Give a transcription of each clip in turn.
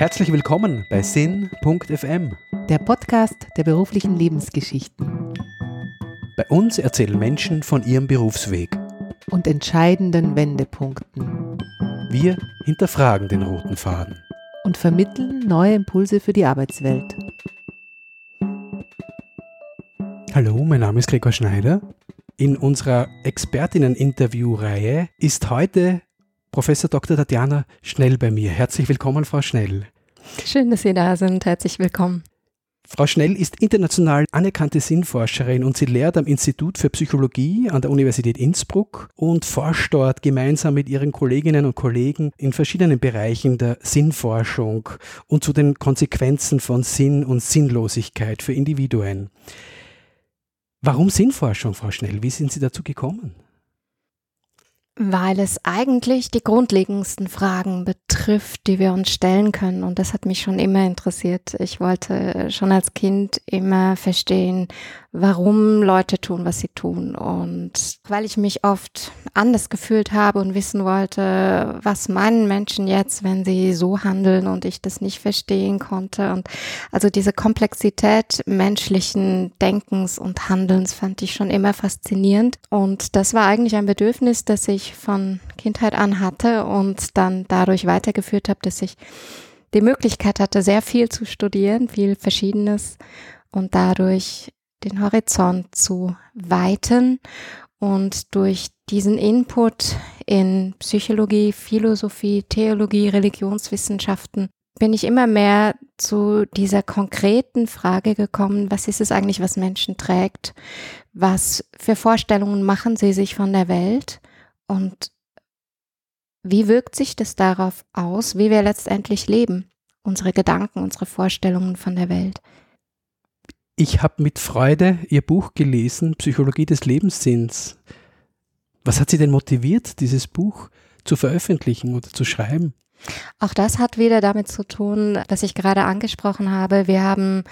Herzlich willkommen bei Sinn.fm, der Podcast der beruflichen Lebensgeschichten. Bei uns erzählen Menschen von ihrem Berufsweg und entscheidenden Wendepunkten. Wir hinterfragen den roten Faden und vermitteln neue Impulse für die Arbeitswelt. Hallo, mein Name ist Gregor Schneider. In unserer Expertinnen-Interview-Reihe ist heute Professor Dr. Tatjana Schnell bei mir. Herzlich willkommen, Frau Schnell. Schön, dass Sie da sind. Herzlich willkommen. Frau Schnell ist international anerkannte Sinnforscherin und sie lehrt am Institut für Psychologie an der Universität Innsbruck und forscht dort gemeinsam mit ihren Kolleginnen und Kollegen in verschiedenen Bereichen der Sinnforschung und zu den Konsequenzen von Sinn und Sinnlosigkeit für Individuen. Warum Sinnforschung, Frau Schnell? Wie sind Sie dazu gekommen? Weil es eigentlich die grundlegendsten Fragen betrifft, die wir uns stellen können. Und das hat mich schon immer interessiert. Ich wollte schon als Kind immer verstehen, warum Leute tun, was sie tun. Und weil ich mich oft anders gefühlt habe und wissen wollte, was meinen Menschen jetzt, wenn sie so handeln und ich das nicht verstehen konnte. Und also diese Komplexität menschlichen Denkens und Handelns fand ich schon immer faszinierend. Und das war eigentlich ein Bedürfnis, das ich von Kindheit an hatte und dann dadurch weitergeführt habe, dass ich die Möglichkeit hatte, sehr viel zu studieren, viel Verschiedenes und dadurch den Horizont zu weiten und durch diesen Input in Psychologie, Philosophie, Theologie, Religionswissenschaften bin ich immer mehr zu dieser konkreten Frage gekommen, was ist es eigentlich, was Menschen trägt? Was für Vorstellungen machen sie sich von der Welt? Und wie wirkt sich das darauf aus, wie wir letztendlich leben? Unsere Gedanken, unsere Vorstellungen von der Welt. Ich habe mit Freude Ihr Buch gelesen, Psychologie des Lebenssinns. Was hat Sie denn motiviert, dieses Buch zu veröffentlichen oder zu schreiben? Auch das hat wieder damit zu tun, was ich gerade angesprochen habe. Wir haben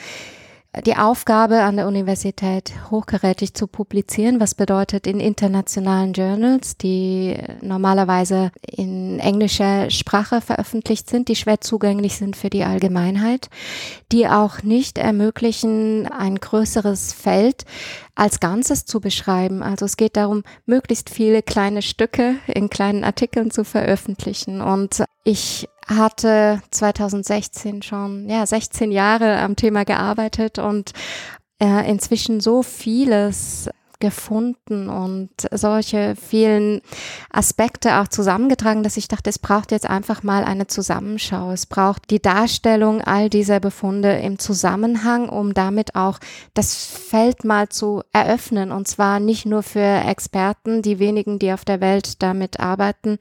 die Aufgabe an der Universität hochkarätig zu publizieren, was bedeutet in internationalen Journals, die normalerweise in englischer Sprache veröffentlicht sind, die schwer zugänglich sind für die Allgemeinheit, die auch nicht ermöglichen, ein größeres Feld als Ganzes zu beschreiben. Also es geht darum, möglichst viele kleine Stücke in kleinen Artikeln zu veröffentlichen. Und ich hatte 2016 schon, ja, 16 Jahre am Thema gearbeitet und äh, inzwischen so vieles gefunden und solche vielen Aspekte auch zusammengetragen, dass ich dachte, es braucht jetzt einfach mal eine Zusammenschau. Es braucht die Darstellung all dieser Befunde im Zusammenhang, um damit auch das Feld mal zu eröffnen. Und zwar nicht nur für Experten, die wenigen, die auf der Welt damit arbeiten,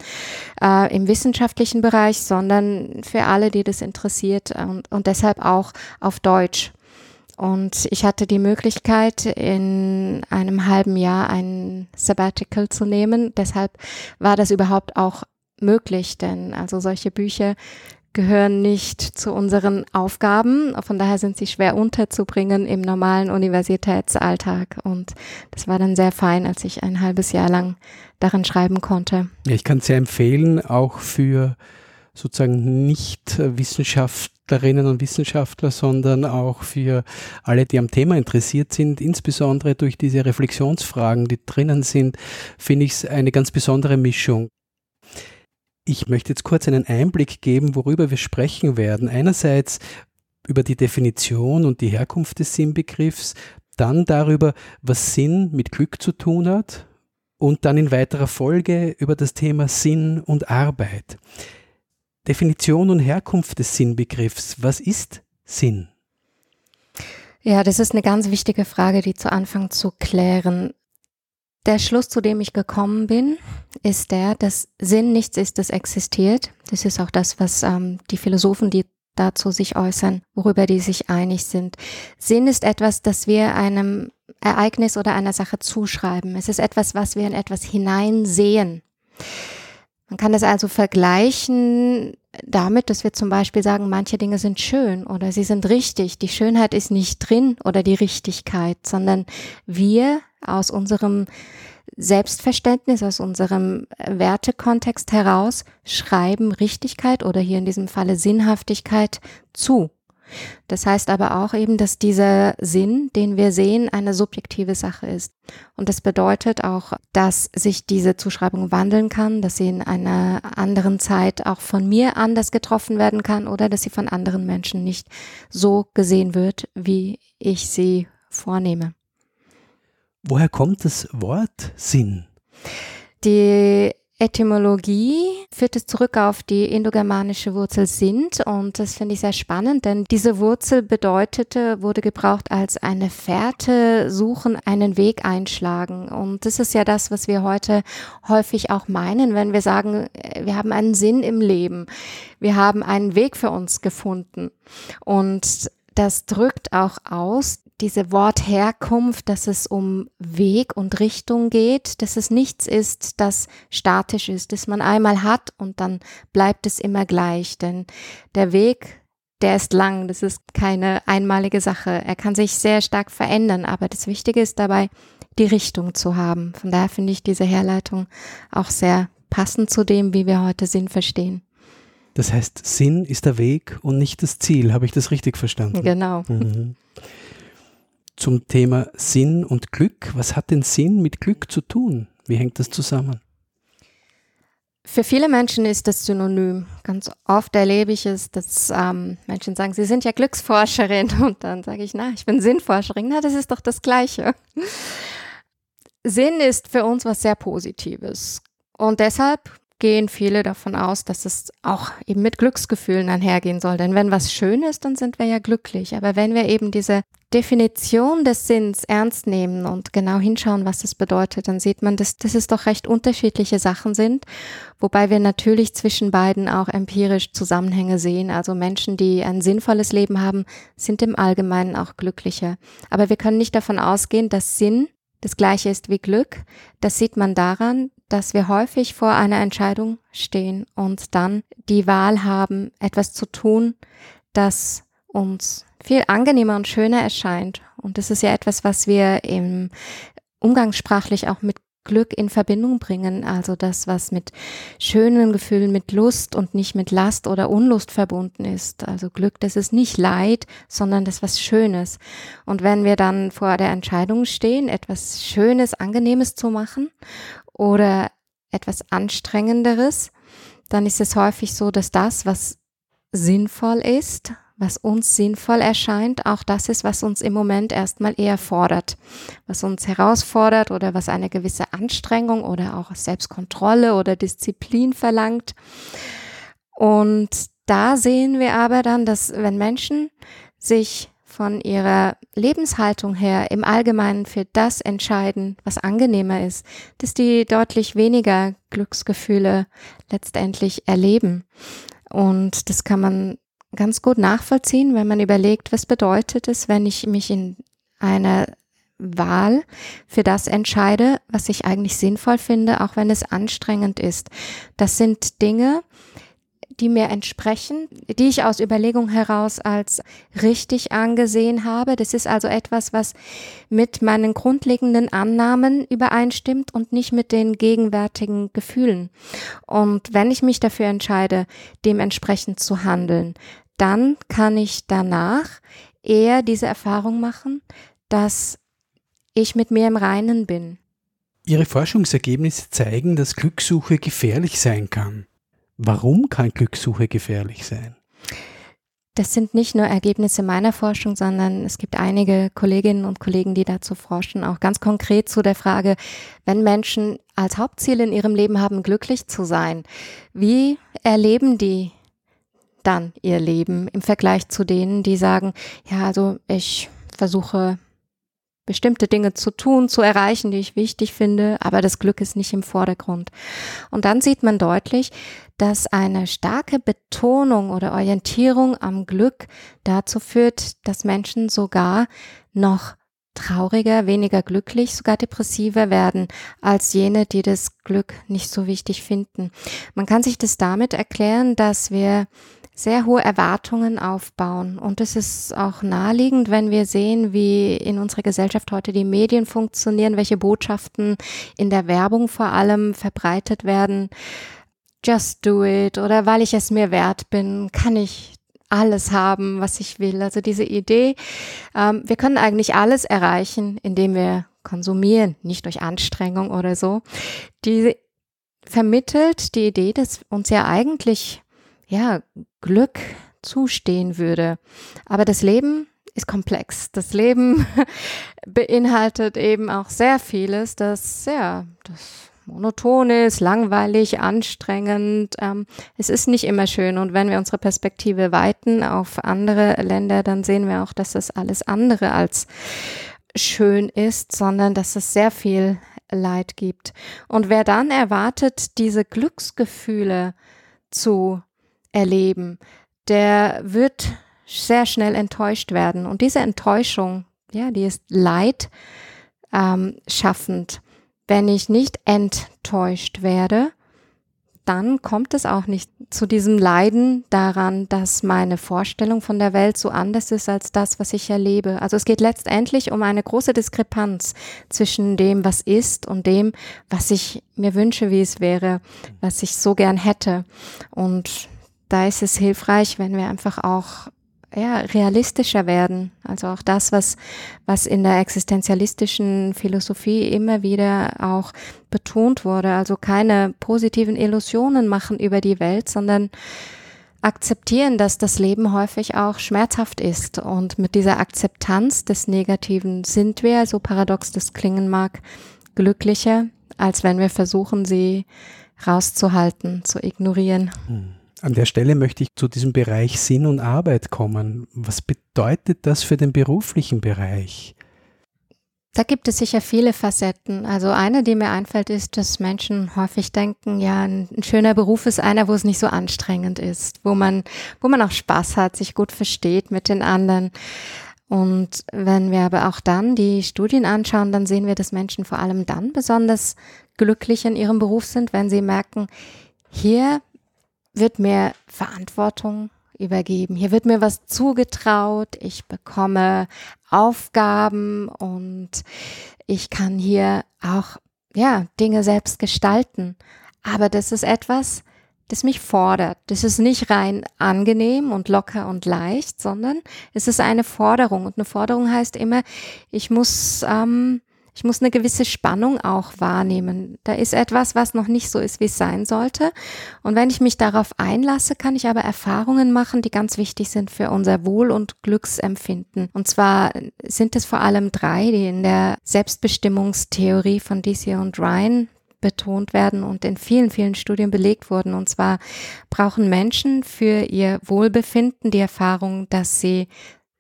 äh, im wissenschaftlichen Bereich, sondern für alle, die das interessiert und, und deshalb auch auf Deutsch. Und ich hatte die Möglichkeit, in einem halben Jahr ein Sabbatical zu nehmen. Deshalb war das überhaupt auch möglich, denn also solche Bücher gehören nicht zu unseren Aufgaben. Von daher sind sie schwer unterzubringen im normalen Universitätsalltag. Und das war dann sehr fein, als ich ein halbes Jahr lang daran schreiben konnte. Ich kann es sehr empfehlen, auch für sozusagen nicht Wissenschaftlerinnen und Wissenschaftler, sondern auch für alle, die am Thema interessiert sind, insbesondere durch diese Reflexionsfragen, die drinnen sind, finde ich es eine ganz besondere Mischung. Ich möchte jetzt kurz einen Einblick geben, worüber wir sprechen werden. Einerseits über die Definition und die Herkunft des Sinnbegriffs, dann darüber, was Sinn mit Glück zu tun hat und dann in weiterer Folge über das Thema Sinn und Arbeit. Definition und Herkunft des Sinnbegriffs. Was ist Sinn? Ja, das ist eine ganz wichtige Frage, die zu Anfang zu klären. Der Schluss, zu dem ich gekommen bin, ist der, dass Sinn nichts ist, das existiert. Das ist auch das, was ähm, die Philosophen, die dazu sich äußern, worüber die sich einig sind. Sinn ist etwas, das wir einem Ereignis oder einer Sache zuschreiben. Es ist etwas, was wir in etwas hineinsehen. Man kann das also vergleichen damit, dass wir zum Beispiel sagen, manche Dinge sind schön oder sie sind richtig. Die Schönheit ist nicht drin oder die Richtigkeit, sondern wir aus unserem Selbstverständnis, aus unserem Wertekontext heraus schreiben Richtigkeit oder hier in diesem Falle Sinnhaftigkeit zu. Das heißt aber auch eben, dass dieser Sinn, den wir sehen, eine subjektive Sache ist. Und das bedeutet auch, dass sich diese Zuschreibung wandeln kann, dass sie in einer anderen Zeit auch von mir anders getroffen werden kann oder dass sie von anderen Menschen nicht so gesehen wird, wie ich sie vornehme. Woher kommt das Wort Sinn? Die Etymologie führt es zurück auf die indogermanische Wurzel sind und das finde ich sehr spannend, denn diese Wurzel bedeutete, wurde gebraucht als eine Fährte suchen, einen Weg einschlagen. Und das ist ja das, was wir heute häufig auch meinen, wenn wir sagen, wir haben einen Sinn im Leben, wir haben einen Weg für uns gefunden. Und das drückt auch aus, diese Wortherkunft, dass es um Weg und Richtung geht, dass es nichts ist, das statisch ist, das man einmal hat und dann bleibt es immer gleich. Denn der Weg, der ist lang, das ist keine einmalige Sache. Er kann sich sehr stark verändern, aber das Wichtige ist dabei, die Richtung zu haben. Von daher finde ich diese Herleitung auch sehr passend zu dem, wie wir heute Sinn verstehen. Das heißt, Sinn ist der Weg und nicht das Ziel. Habe ich das richtig verstanden? Genau. Mhm zum Thema Sinn und Glück. Was hat denn Sinn mit Glück zu tun? Wie hängt das zusammen? Für viele Menschen ist das synonym. Ganz oft erlebe ich es, dass ähm, Menschen sagen, sie sind ja Glücksforscherin und dann sage ich, na, ich bin Sinnforscherin. Na, das ist doch das Gleiche. Sinn ist für uns was sehr Positives. Und deshalb gehen viele davon aus, dass es auch eben mit Glücksgefühlen einhergehen soll. Denn wenn was schön ist, dann sind wir ja glücklich. Aber wenn wir eben diese Definition des Sinns ernst nehmen und genau hinschauen, was das bedeutet, dann sieht man, dass, dass es doch recht unterschiedliche Sachen sind, wobei wir natürlich zwischen beiden auch empirisch Zusammenhänge sehen. Also Menschen, die ein sinnvolles Leben haben, sind im Allgemeinen auch glücklicher. Aber wir können nicht davon ausgehen, dass Sinn das gleiche ist wie Glück. Das sieht man daran, dass wir häufig vor einer Entscheidung stehen und dann die Wahl haben, etwas zu tun, das uns viel angenehmer und schöner erscheint. Und das ist ja etwas, was wir im umgangssprachlich auch mit Glück in Verbindung bringen, also das, was mit schönen Gefühlen, mit Lust und nicht mit Last oder Unlust verbunden ist. Also Glück, das ist nicht Leid, sondern das was Schönes. Und wenn wir dann vor der Entscheidung stehen, etwas Schönes, Angenehmes zu machen oder etwas Anstrengenderes, dann ist es häufig so, dass das, was sinnvoll ist, was uns sinnvoll erscheint, auch das ist, was uns im Moment erstmal eher fordert, was uns herausfordert oder was eine gewisse Anstrengung oder auch Selbstkontrolle oder Disziplin verlangt. Und da sehen wir aber dann, dass wenn Menschen sich von ihrer Lebenshaltung her im Allgemeinen für das entscheiden, was angenehmer ist, dass die deutlich weniger Glücksgefühle letztendlich erleben. Und das kann man ganz gut nachvollziehen, wenn man überlegt, was bedeutet es, wenn ich mich in einer Wahl für das entscheide, was ich eigentlich sinnvoll finde, auch wenn es anstrengend ist. Das sind Dinge, die mir entsprechen, die ich aus Überlegung heraus als richtig angesehen habe. Das ist also etwas, was mit meinen grundlegenden Annahmen übereinstimmt und nicht mit den gegenwärtigen Gefühlen. Und wenn ich mich dafür entscheide, dementsprechend zu handeln, dann kann ich danach eher diese Erfahrung machen, dass ich mit mir im Reinen bin. Ihre Forschungsergebnisse zeigen, dass Glückssuche gefährlich sein kann. Warum kann Glückssuche gefährlich sein? Das sind nicht nur Ergebnisse meiner Forschung, sondern es gibt einige Kolleginnen und Kollegen, die dazu forschen, auch ganz konkret zu der Frage, wenn Menschen als Hauptziel in ihrem Leben haben, glücklich zu sein, wie erleben die dann ihr Leben im Vergleich zu denen, die sagen, ja, also ich versuche bestimmte Dinge zu tun, zu erreichen, die ich wichtig finde, aber das Glück ist nicht im Vordergrund. Und dann sieht man deutlich, dass eine starke Betonung oder Orientierung am Glück dazu führt, dass Menschen sogar noch trauriger, weniger glücklich, sogar depressiver werden als jene, die das Glück nicht so wichtig finden. Man kann sich das damit erklären, dass wir sehr hohe Erwartungen aufbauen. Und es ist auch naheliegend, wenn wir sehen, wie in unserer Gesellschaft heute die Medien funktionieren, welche Botschaften in der Werbung vor allem verbreitet werden. Just do it oder weil ich es mir wert bin, kann ich alles haben, was ich will. Also diese Idee, ähm, wir können eigentlich alles erreichen, indem wir konsumieren, nicht durch Anstrengung oder so. Die vermittelt die Idee, dass uns ja eigentlich ja Glück zustehen würde. Aber das Leben ist komplex. Das Leben beinhaltet eben auch sehr vieles, das ja das monoton ist, langweilig, anstrengend. Ähm, es ist nicht immer schön. Und wenn wir unsere Perspektive weiten auf andere Länder, dann sehen wir auch, dass das alles andere als schön ist, sondern dass es sehr viel Leid gibt. Und wer dann erwartet, diese Glücksgefühle zu erleben, der wird sehr schnell enttäuscht werden. Und diese Enttäuschung, ja, die ist leid ähm, schaffend. Wenn ich nicht enttäuscht werde, dann kommt es auch nicht zu diesem Leiden daran, dass meine Vorstellung von der Welt so anders ist als das, was ich erlebe. Also es geht letztendlich um eine große Diskrepanz zwischen dem, was ist und dem, was ich mir wünsche, wie es wäre, was ich so gern hätte. Und da ist es hilfreich, wenn wir einfach auch ja, realistischer werden. Also auch das, was, was in der existenzialistischen Philosophie immer wieder auch betont wurde. Also keine positiven Illusionen machen über die Welt, sondern akzeptieren, dass das Leben häufig auch schmerzhaft ist. Und mit dieser Akzeptanz des Negativen sind wir, so paradox das klingen mag, glücklicher, als wenn wir versuchen, sie rauszuhalten, zu ignorieren. Hm. An der Stelle möchte ich zu diesem Bereich Sinn und Arbeit kommen. Was bedeutet das für den beruflichen Bereich? Da gibt es sicher viele Facetten. Also eine, die mir einfällt, ist, dass Menschen häufig denken, ja, ein, schöner Beruf ist einer, wo es nicht so anstrengend ist, wo man, wo man auch Spaß hat, sich gut versteht mit den anderen. Und wenn wir aber auch dann die Studien anschauen, dann sehen wir, dass Menschen vor allem dann besonders glücklich in ihrem Beruf sind, wenn sie merken, hier wird mir Verantwortung übergeben. Hier wird mir was zugetraut. Ich bekomme Aufgaben und ich kann hier auch, ja, Dinge selbst gestalten. Aber das ist etwas, das mich fordert. Das ist nicht rein angenehm und locker und leicht, sondern es ist eine Forderung. Und eine Forderung heißt immer, ich muss ähm, ich muss eine gewisse Spannung auch wahrnehmen. Da ist etwas, was noch nicht so ist, wie es sein sollte. Und wenn ich mich darauf einlasse, kann ich aber Erfahrungen machen, die ganz wichtig sind für unser Wohl- und Glücksempfinden. Und zwar sind es vor allem drei, die in der Selbstbestimmungstheorie von DC und Ryan betont werden und in vielen, vielen Studien belegt wurden. Und zwar brauchen Menschen für ihr Wohlbefinden die Erfahrung, dass sie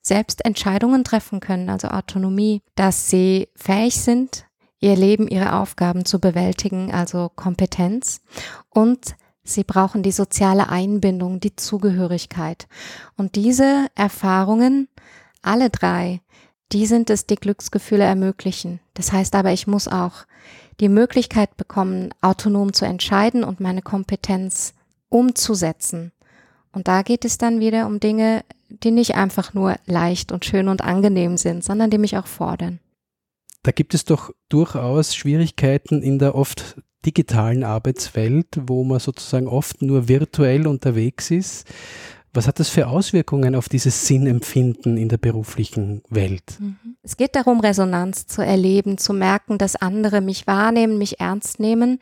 selbst Entscheidungen treffen können, also Autonomie, dass sie fähig sind, ihr Leben, ihre Aufgaben zu bewältigen, also Kompetenz und Sie brauchen die soziale Einbindung, die Zugehörigkeit. Und diese Erfahrungen, alle drei, die sind es, die Glücksgefühle ermöglichen. Das heißt aber, ich muss auch die Möglichkeit bekommen, autonom zu entscheiden und meine Kompetenz umzusetzen. Und da geht es dann wieder um Dinge, die nicht einfach nur leicht und schön und angenehm sind, sondern die mich auch fordern. Da gibt es doch durchaus Schwierigkeiten in der oft digitalen Arbeitswelt, wo man sozusagen oft nur virtuell unterwegs ist. Was hat das für Auswirkungen auf dieses Sinnempfinden in der beruflichen Welt? Mhm. Es geht darum, Resonanz zu erleben, zu merken, dass andere mich wahrnehmen, mich ernst nehmen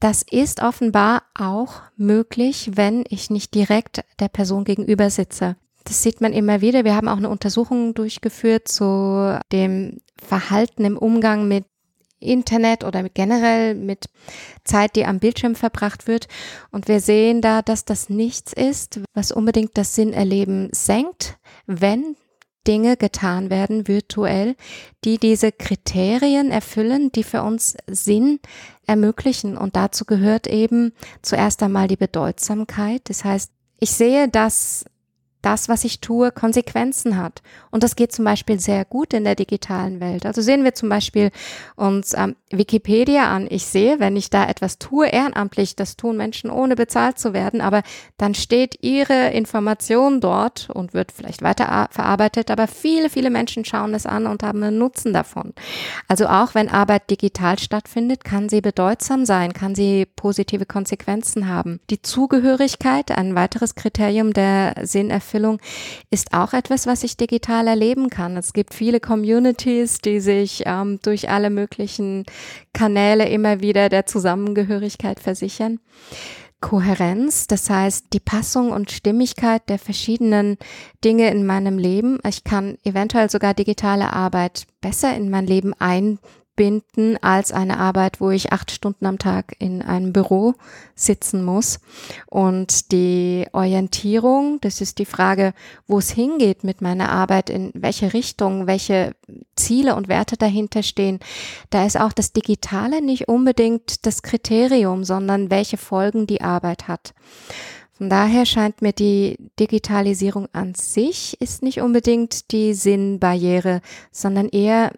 das ist offenbar auch möglich, wenn ich nicht direkt der Person gegenüber sitze. Das sieht man immer wieder. Wir haben auch eine Untersuchung durchgeführt zu dem Verhalten im Umgang mit Internet oder generell mit Zeit, die am Bildschirm verbracht wird. Und wir sehen da, dass das nichts ist, was unbedingt das Sinnerleben senkt, wenn Dinge getan werden virtuell, die diese Kriterien erfüllen, die für uns Sinn ermöglichen. Und dazu gehört eben zuerst einmal die Bedeutsamkeit. Das heißt, ich sehe, dass das, was ich tue, Konsequenzen hat. Und das geht zum Beispiel sehr gut in der digitalen Welt. Also sehen wir zum Beispiel uns ähm, Wikipedia an. Ich sehe, wenn ich da etwas tue, ehrenamtlich, das tun Menschen ohne bezahlt zu werden, aber dann steht ihre Information dort und wird vielleicht weiter verarbeitet, aber viele, viele Menschen schauen es an und haben einen Nutzen davon. Also auch wenn Arbeit digital stattfindet, kann sie bedeutsam sein, kann sie positive Konsequenzen haben. Die Zugehörigkeit, ein weiteres Kriterium der Sinnerfüllung, ist auch etwas, was ich digital erleben kann. Es gibt viele Communities, die sich ähm, durch alle möglichen Kanäle immer wieder der Zusammengehörigkeit versichern. Kohärenz, das heißt die Passung und Stimmigkeit der verschiedenen Dinge in meinem Leben. Ich kann eventuell sogar digitale Arbeit besser in mein Leben ein binden als eine Arbeit, wo ich acht Stunden am Tag in einem Büro sitzen muss. Und die Orientierung, das ist die Frage, wo es hingeht mit meiner Arbeit, in welche Richtung, welche Ziele und Werte dahinter stehen. Da ist auch das Digitale nicht unbedingt das Kriterium, sondern welche Folgen die Arbeit hat. Von daher scheint mir die Digitalisierung an sich ist nicht unbedingt die Sinnbarriere, sondern eher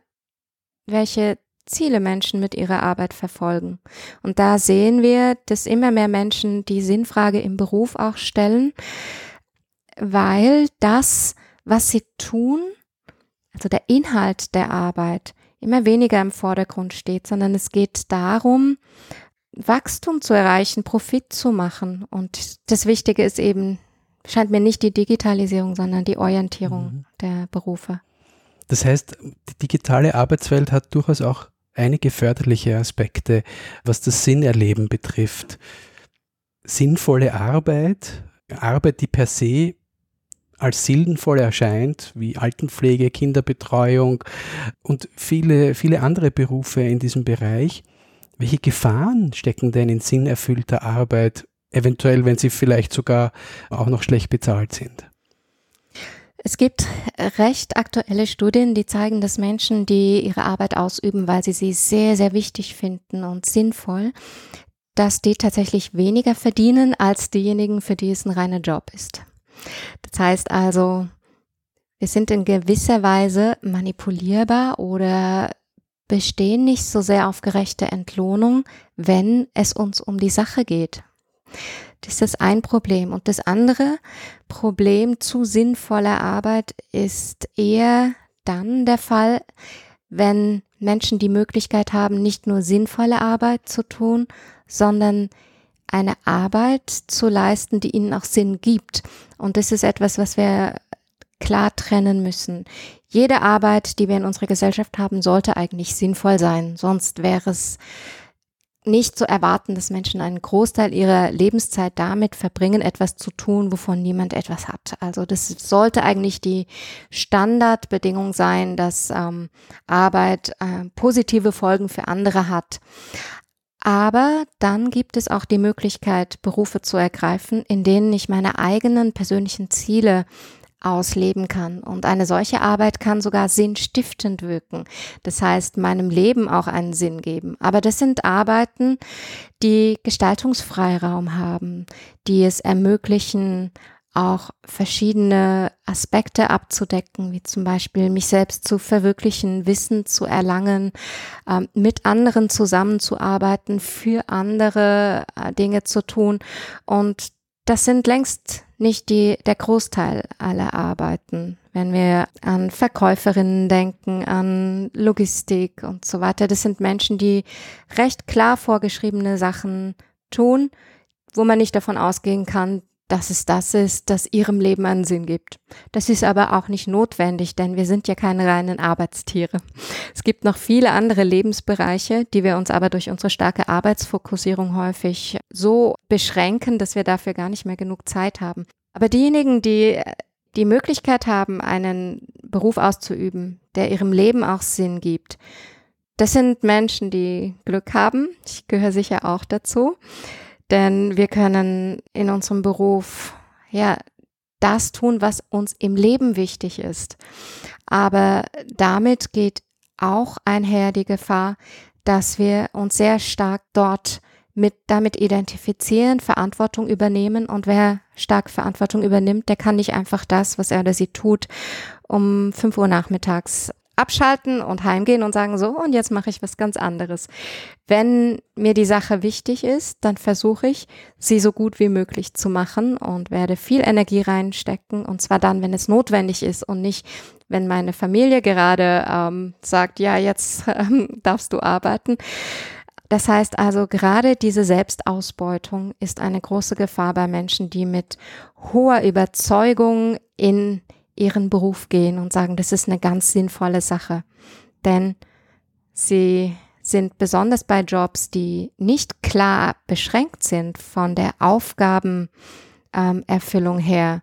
welche Ziele Menschen mit ihrer Arbeit verfolgen. Und da sehen wir, dass immer mehr Menschen die Sinnfrage im Beruf auch stellen, weil das, was sie tun, also der Inhalt der Arbeit, immer weniger im Vordergrund steht, sondern es geht darum, Wachstum zu erreichen, Profit zu machen. Und das Wichtige ist eben, scheint mir nicht die Digitalisierung, sondern die Orientierung mhm. der Berufe. Das heißt, die digitale Arbeitswelt hat durchaus auch einige förderliche Aspekte, was das Sinnerleben betrifft. Sinnvolle Arbeit, Arbeit, die per se als sinnvoll erscheint, wie Altenpflege, Kinderbetreuung und viele, viele andere Berufe in diesem Bereich. Welche Gefahren stecken denn in sinnerfüllter Arbeit, eventuell, wenn sie vielleicht sogar auch noch schlecht bezahlt sind? Es gibt recht aktuelle Studien, die zeigen, dass Menschen, die ihre Arbeit ausüben, weil sie sie sehr, sehr wichtig finden und sinnvoll, dass die tatsächlich weniger verdienen als diejenigen, für die es ein reiner Job ist. Das heißt also, wir sind in gewisser Weise manipulierbar oder bestehen nicht so sehr auf gerechte Entlohnung, wenn es uns um die Sache geht. Das ist ein Problem. Und das andere Problem zu sinnvoller Arbeit ist eher dann der Fall, wenn Menschen die Möglichkeit haben, nicht nur sinnvolle Arbeit zu tun, sondern eine Arbeit zu leisten, die ihnen auch Sinn gibt. Und das ist etwas, was wir klar trennen müssen. Jede Arbeit, die wir in unserer Gesellschaft haben, sollte eigentlich sinnvoll sein. Sonst wäre es nicht zu erwarten, dass Menschen einen Großteil ihrer Lebenszeit damit verbringen, etwas zu tun, wovon niemand etwas hat. Also das sollte eigentlich die Standardbedingung sein, dass ähm, Arbeit äh, positive Folgen für andere hat. Aber dann gibt es auch die Möglichkeit, Berufe zu ergreifen, in denen ich meine eigenen persönlichen Ziele ausleben kann. Und eine solche Arbeit kann sogar sinnstiftend wirken. Das heißt, meinem Leben auch einen Sinn geben. Aber das sind Arbeiten, die Gestaltungsfreiraum haben, die es ermöglichen, auch verschiedene Aspekte abzudecken, wie zum Beispiel mich selbst zu verwirklichen, Wissen zu erlangen, ähm, mit anderen zusammenzuarbeiten, für andere äh, Dinge zu tun. Und das sind längst nicht die, der Großteil aller Arbeiten. Wenn wir an Verkäuferinnen denken, an Logistik und so weiter, das sind Menschen, die recht klar vorgeschriebene Sachen tun, wo man nicht davon ausgehen kann, dass es das ist, das ihrem Leben einen Sinn gibt. Das ist aber auch nicht notwendig, denn wir sind ja keine reinen Arbeitstiere. Es gibt noch viele andere Lebensbereiche, die wir uns aber durch unsere starke Arbeitsfokussierung häufig so beschränken, dass wir dafür gar nicht mehr genug Zeit haben. Aber diejenigen, die die Möglichkeit haben, einen Beruf auszuüben, der ihrem Leben auch Sinn gibt, das sind Menschen, die Glück haben. Ich gehöre sicher auch dazu. Denn wir können in unserem Beruf, ja, das tun, was uns im Leben wichtig ist. Aber damit geht auch einher die Gefahr, dass wir uns sehr stark dort mit damit identifizieren, Verantwortung übernehmen und wer stark Verantwortung übernimmt, der kann nicht einfach das, was er oder sie tut, um fünf Uhr nachmittags abschalten und heimgehen und sagen so, und jetzt mache ich was ganz anderes. Wenn mir die Sache wichtig ist, dann versuche ich, sie so gut wie möglich zu machen und werde viel Energie reinstecken und zwar dann, wenn es notwendig ist und nicht, wenn meine Familie gerade ähm, sagt, ja, jetzt ähm, darfst du arbeiten. Das heißt also, gerade diese Selbstausbeutung ist eine große Gefahr bei Menschen, die mit hoher Überzeugung in ihren Beruf gehen und sagen, das ist eine ganz sinnvolle Sache. Denn sie sind besonders bei Jobs, die nicht klar beschränkt sind von der Aufgabenerfüllung ähm, her,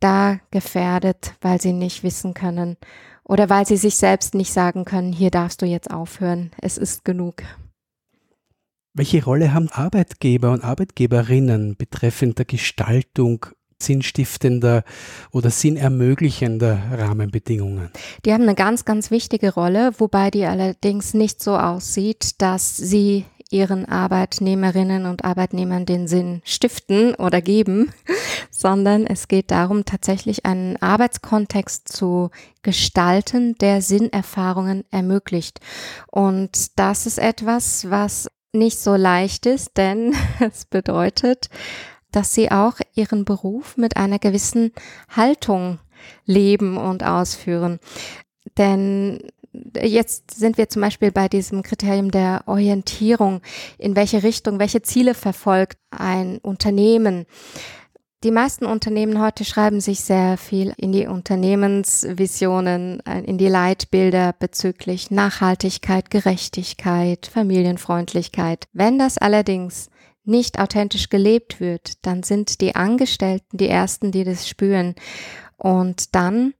da gefährdet, weil sie nicht wissen können oder weil sie sich selbst nicht sagen können, hier darfst du jetzt aufhören, es ist genug. Welche Rolle haben Arbeitgeber und Arbeitgeberinnen betreffend der Gestaltung sinnstiftender oder sinnermöglichender Rahmenbedingungen. Die haben eine ganz, ganz wichtige Rolle, wobei die allerdings nicht so aussieht, dass sie ihren Arbeitnehmerinnen und Arbeitnehmern den Sinn stiften oder geben, sondern es geht darum, tatsächlich einen Arbeitskontext zu gestalten, der Sinnerfahrungen ermöglicht. Und das ist etwas, was nicht so leicht ist, denn es bedeutet, dass sie auch ihren Beruf mit einer gewissen Haltung leben und ausführen. Denn jetzt sind wir zum Beispiel bei diesem Kriterium der Orientierung, in welche Richtung, welche Ziele verfolgt ein Unternehmen. Die meisten Unternehmen heute schreiben sich sehr viel in die Unternehmensvisionen, in die Leitbilder bezüglich Nachhaltigkeit, Gerechtigkeit, Familienfreundlichkeit. Wenn das allerdings nicht authentisch gelebt wird, dann sind die Angestellten die Ersten, die das spüren. Und dann,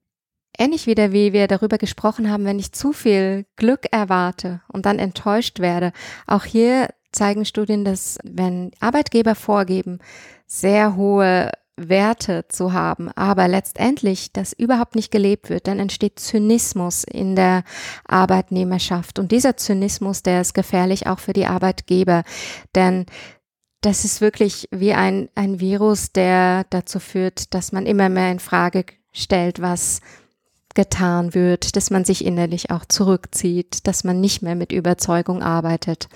ähnlich wieder wie wir darüber gesprochen haben, wenn ich zu viel Glück erwarte und dann enttäuscht werde, auch hier zeigen Studien, dass wenn Arbeitgeber vorgeben, sehr hohe Werte zu haben, aber letztendlich das überhaupt nicht gelebt wird, dann entsteht Zynismus in der Arbeitnehmerschaft. Und dieser Zynismus, der ist gefährlich auch für die Arbeitgeber, denn das ist wirklich wie ein, ein Virus, der dazu führt, dass man immer mehr in Frage stellt, was getan wird, dass man sich innerlich auch zurückzieht, dass man nicht mehr mit Überzeugung arbeitet.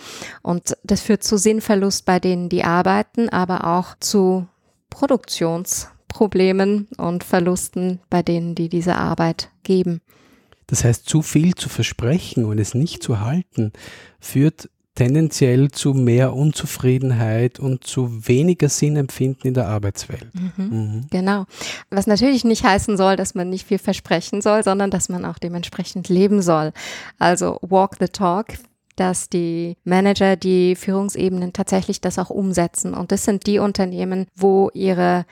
Und das führt zu Sinnverlust bei denen, die arbeiten, aber auch zu Produktionsproblemen und Verlusten bei denen, die diese Arbeit geben. Das heißt, zu viel zu versprechen und es nicht zu halten, führt tendenziell zu mehr Unzufriedenheit und zu weniger Sinnempfinden in der Arbeitswelt. Mhm. Mhm. Genau. Was natürlich nicht heißen soll, dass man nicht viel versprechen soll, sondern dass man auch dementsprechend leben soll. Also walk the talk, dass die Manager, die Führungsebenen tatsächlich das auch umsetzen. Und das sind die Unternehmen, wo ihre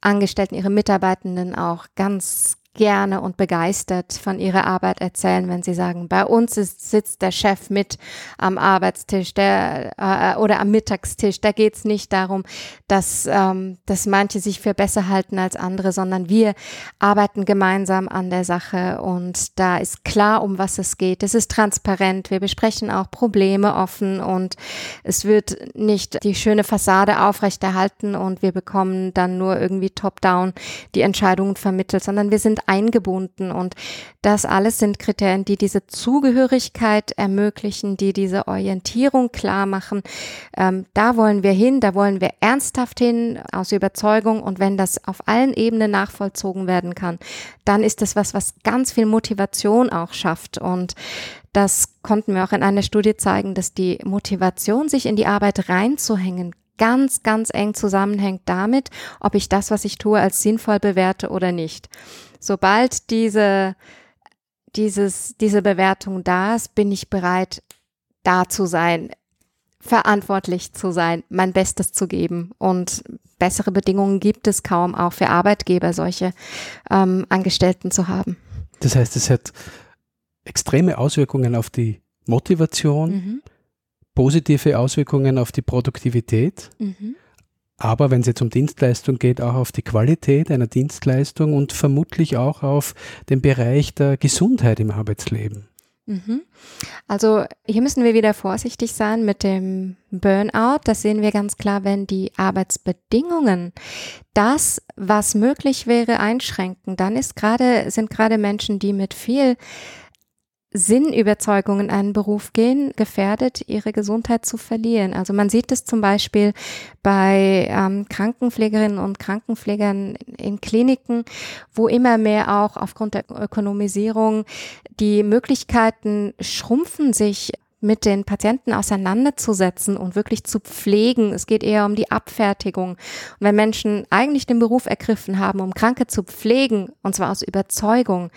Angestellten, ihre Mitarbeitenden auch ganz gerne und begeistert von ihrer Arbeit erzählen, wenn sie sagen, bei uns ist, sitzt der Chef mit am Arbeitstisch der, äh, oder am Mittagstisch. Da geht es nicht darum, dass, ähm, dass manche sich für besser halten als andere, sondern wir arbeiten gemeinsam an der Sache und da ist klar, um was es geht. Es ist transparent. Wir besprechen auch Probleme offen und es wird nicht die schöne Fassade aufrechterhalten und wir bekommen dann nur irgendwie top-down die Entscheidungen vermittelt, sondern wir sind eingebunden. Und das alles sind Kriterien, die diese Zugehörigkeit ermöglichen, die diese Orientierung klar machen. Ähm, da wollen wir hin, da wollen wir ernsthaft hin, aus Überzeugung. Und wenn das auf allen Ebenen nachvollzogen werden kann, dann ist das was, was ganz viel Motivation auch schafft. Und das konnten wir auch in einer Studie zeigen, dass die Motivation, sich in die Arbeit reinzuhängen, ganz, ganz eng zusammenhängt damit, ob ich das, was ich tue, als sinnvoll bewerte oder nicht. Sobald diese, dieses, diese Bewertung da ist, bin ich bereit, da zu sein, verantwortlich zu sein, mein Bestes zu geben. Und bessere Bedingungen gibt es kaum, auch für Arbeitgeber solche ähm, Angestellten zu haben. Das heißt, es hat extreme Auswirkungen auf die Motivation, mhm. Positive Auswirkungen auf die Produktivität. Mhm aber wenn es jetzt um Dienstleistung geht, auch auf die Qualität einer Dienstleistung und vermutlich auch auf den Bereich der Gesundheit im Arbeitsleben. Mhm. Also hier müssen wir wieder vorsichtig sein mit dem Burnout. Das sehen wir ganz klar, wenn die Arbeitsbedingungen das, was möglich wäre, einschränken. Dann ist gerade, sind gerade Menschen, die mit viel Sinnüberzeugungen einen Beruf gehen, gefährdet, ihre Gesundheit zu verlieren. Also man sieht es zum Beispiel bei ähm, Krankenpflegerinnen und Krankenpflegern in Kliniken, wo immer mehr auch aufgrund der Ökonomisierung die Möglichkeiten schrumpfen, sich mit den Patienten auseinanderzusetzen und wirklich zu pflegen. Es geht eher um die Abfertigung. Und wenn Menschen eigentlich den Beruf ergriffen haben, um Kranke zu pflegen, und zwar aus Überzeugung,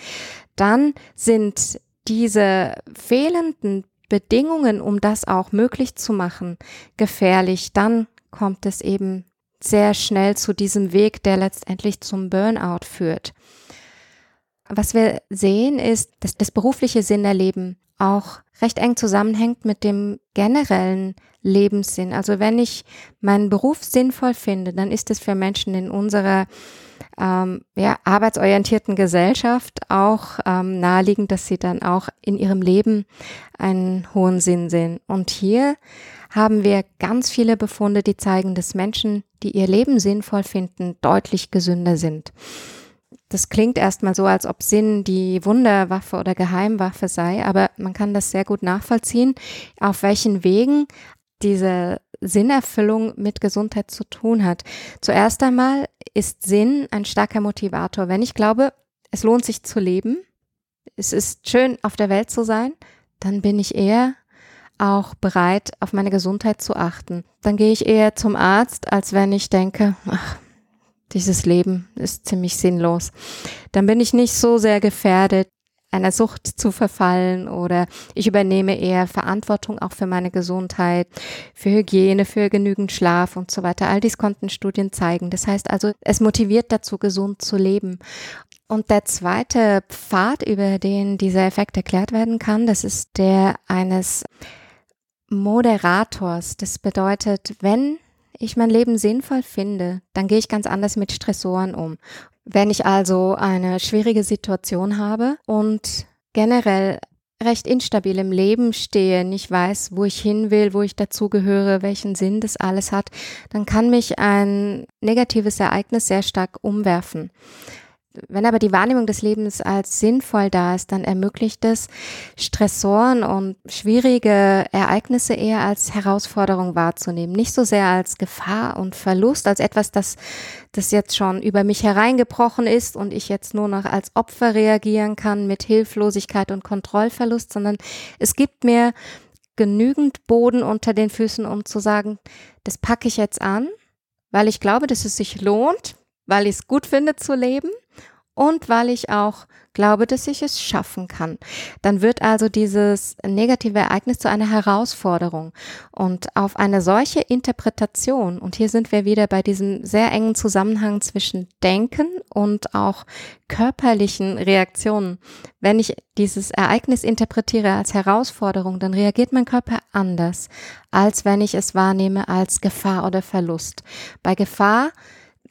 dann sind diese fehlenden Bedingungen, um das auch möglich zu machen, gefährlich, dann kommt es eben sehr schnell zu diesem Weg, der letztendlich zum Burnout führt. Was wir sehen, ist, dass das berufliche Sinnerleben auch recht eng zusammenhängt mit dem generellen Lebenssinn. Also wenn ich meinen Beruf sinnvoll finde, dann ist es für Menschen in unserer ähm, ja, arbeitsorientierten Gesellschaft auch ähm, naheliegend, dass sie dann auch in ihrem Leben einen hohen Sinn sehen. Und hier haben wir ganz viele Befunde, die zeigen, dass Menschen, die ihr Leben sinnvoll finden, deutlich gesünder sind. Das klingt erstmal so, als ob Sinn die Wunderwaffe oder Geheimwaffe sei, aber man kann das sehr gut nachvollziehen, auf welchen Wegen diese Sinnerfüllung mit Gesundheit zu tun hat. Zuerst einmal ist Sinn ein starker Motivator. Wenn ich glaube, es lohnt sich zu leben, es ist schön auf der Welt zu sein, dann bin ich eher auch bereit, auf meine Gesundheit zu achten. Dann gehe ich eher zum Arzt, als wenn ich denke, ach, dieses Leben ist ziemlich sinnlos. Dann bin ich nicht so sehr gefährdet, einer Sucht zu verfallen oder ich übernehme eher Verantwortung auch für meine Gesundheit, für Hygiene, für genügend Schlaf und so weiter. All dies konnten Studien zeigen. Das heißt also, es motiviert dazu, gesund zu leben. Und der zweite Pfad, über den dieser Effekt erklärt werden kann, das ist der eines Moderators. Das bedeutet, wenn ich mein Leben sinnvoll finde, dann gehe ich ganz anders mit Stressoren um. Wenn ich also eine schwierige Situation habe und generell recht instabil im Leben stehe, nicht weiß, wo ich hin will, wo ich dazugehöre, welchen Sinn das alles hat, dann kann mich ein negatives Ereignis sehr stark umwerfen. Wenn aber die Wahrnehmung des Lebens als sinnvoll da ist, dann ermöglicht es, Stressoren und schwierige Ereignisse eher als Herausforderung wahrzunehmen. Nicht so sehr als Gefahr und Verlust, als etwas, das, das jetzt schon über mich hereingebrochen ist und ich jetzt nur noch als Opfer reagieren kann mit Hilflosigkeit und Kontrollverlust, sondern es gibt mir genügend Boden unter den Füßen, um zu sagen, das packe ich jetzt an, weil ich glaube, dass es sich lohnt, weil ich es gut finde zu leben und weil ich auch glaube, dass ich es schaffen kann. Dann wird also dieses negative Ereignis zu einer Herausforderung. Und auf eine solche Interpretation, und hier sind wir wieder bei diesem sehr engen Zusammenhang zwischen Denken und auch körperlichen Reaktionen. Wenn ich dieses Ereignis interpretiere als Herausforderung, dann reagiert mein Körper anders, als wenn ich es wahrnehme als Gefahr oder Verlust. Bei Gefahr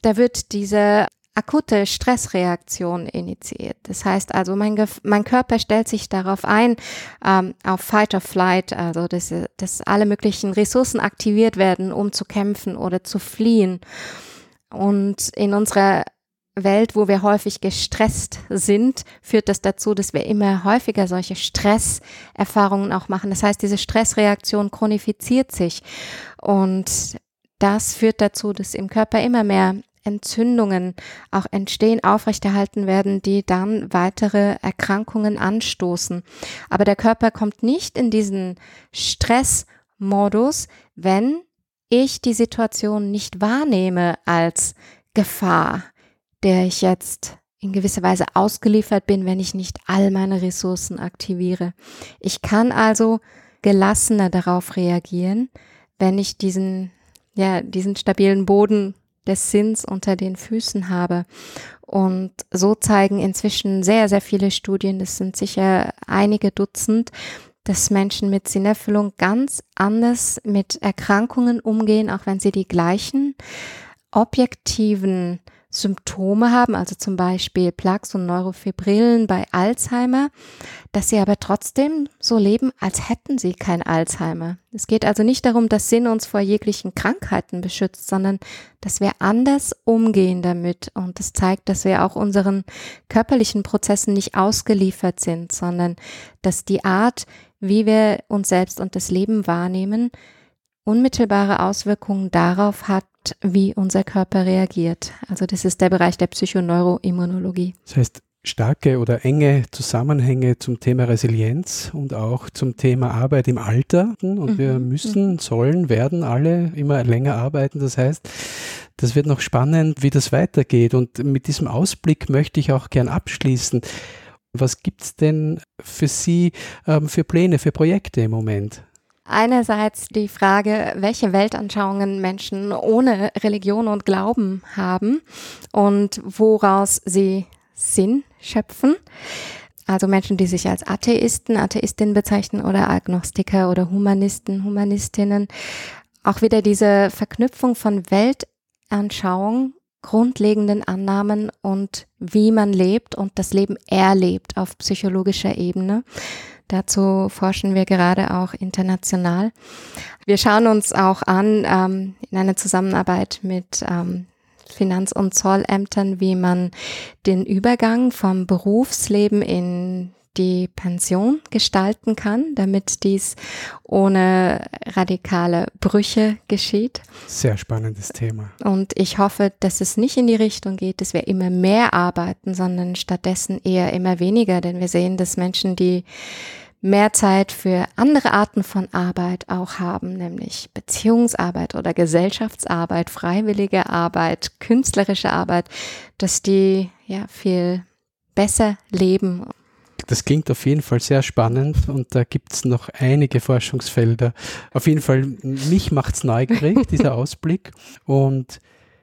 da wird diese akute Stressreaktion initiiert. Das heißt also, mein, mein Körper stellt sich darauf ein, ähm, auf Fight or Flight, also dass, dass alle möglichen Ressourcen aktiviert werden, um zu kämpfen oder zu fliehen. Und in unserer Welt, wo wir häufig gestresst sind, führt das dazu, dass wir immer häufiger solche Stresserfahrungen auch machen. Das heißt, diese Stressreaktion chronifiziert sich und das führt dazu, dass im Körper immer mehr Entzündungen auch entstehen, aufrechterhalten werden, die dann weitere Erkrankungen anstoßen. Aber der Körper kommt nicht in diesen Stressmodus, wenn ich die Situation nicht wahrnehme als Gefahr, der ich jetzt in gewisser Weise ausgeliefert bin, wenn ich nicht all meine Ressourcen aktiviere. Ich kann also gelassener darauf reagieren, wenn ich diesen, ja, diesen stabilen Boden des Sinns unter den Füßen habe. Und so zeigen inzwischen sehr, sehr viele Studien, das sind sicher einige Dutzend, dass Menschen mit Sinnerfüllung ganz anders mit Erkrankungen umgehen, auch wenn sie die gleichen objektiven Symptome haben, also zum Beispiel Plaques und Neurofibrillen bei Alzheimer, dass sie aber trotzdem so leben, als hätten sie kein Alzheimer. Es geht also nicht darum, dass Sinn uns vor jeglichen Krankheiten beschützt, sondern dass wir anders umgehen damit. Und das zeigt, dass wir auch unseren körperlichen Prozessen nicht ausgeliefert sind, sondern dass die Art, wie wir uns selbst und das Leben wahrnehmen, unmittelbare Auswirkungen darauf hat, wie unser Körper reagiert. Also das ist der Bereich der Psychoneuroimmunologie. Das heißt, starke oder enge Zusammenhänge zum Thema Resilienz und auch zum Thema Arbeit im Alter. Und mhm. wir müssen, sollen, werden alle immer länger arbeiten. Das heißt, das wird noch spannend, wie das weitergeht. Und mit diesem Ausblick möchte ich auch gern abschließen. Was gibt es denn für Sie ähm, für Pläne, für Projekte im Moment? Einerseits die Frage, welche Weltanschauungen Menschen ohne Religion und Glauben haben und woraus sie Sinn schöpfen. Also Menschen, die sich als Atheisten, Atheistinnen bezeichnen oder Agnostiker oder Humanisten, Humanistinnen. Auch wieder diese Verknüpfung von Weltanschauung, grundlegenden Annahmen und wie man lebt und das Leben erlebt auf psychologischer Ebene. Dazu forschen wir gerade auch international. Wir schauen uns auch an ähm, in einer Zusammenarbeit mit ähm, Finanz- und Zollämtern, wie man den Übergang vom Berufsleben in die Pension gestalten kann, damit dies ohne radikale Brüche geschieht. Sehr spannendes Thema. Und ich hoffe, dass es nicht in die Richtung geht, dass wir immer mehr arbeiten, sondern stattdessen eher immer weniger, denn wir sehen, dass Menschen, die mehr Zeit für andere Arten von Arbeit auch haben, nämlich Beziehungsarbeit oder Gesellschaftsarbeit, freiwillige Arbeit, künstlerische Arbeit, dass die ja viel besser leben das klingt auf jeden Fall sehr spannend und da gibt es noch einige Forschungsfelder. Auf jeden Fall, mich macht es neugierig, dieser Ausblick. Und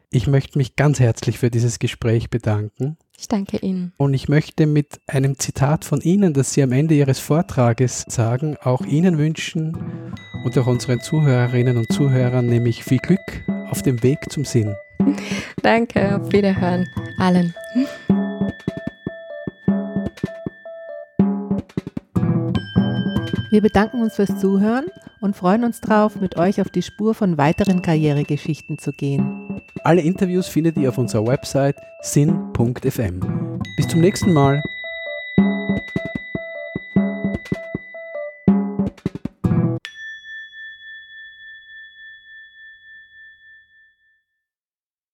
ich möchte mich ganz herzlich für dieses Gespräch bedanken. Ich danke Ihnen. Und ich möchte mit einem Zitat von Ihnen, das Sie am Ende Ihres Vortrages sagen, auch Ihnen wünschen und auch unseren Zuhörerinnen und Zuhörern nämlich viel Glück auf dem Weg zum Sinn. Danke, auf Wiederhören allen. Wir bedanken uns fürs Zuhören und freuen uns darauf, mit euch auf die Spur von weiteren Karrieregeschichten zu gehen. Alle Interviews findet ihr auf unserer Website sin.fm. Bis zum nächsten Mal.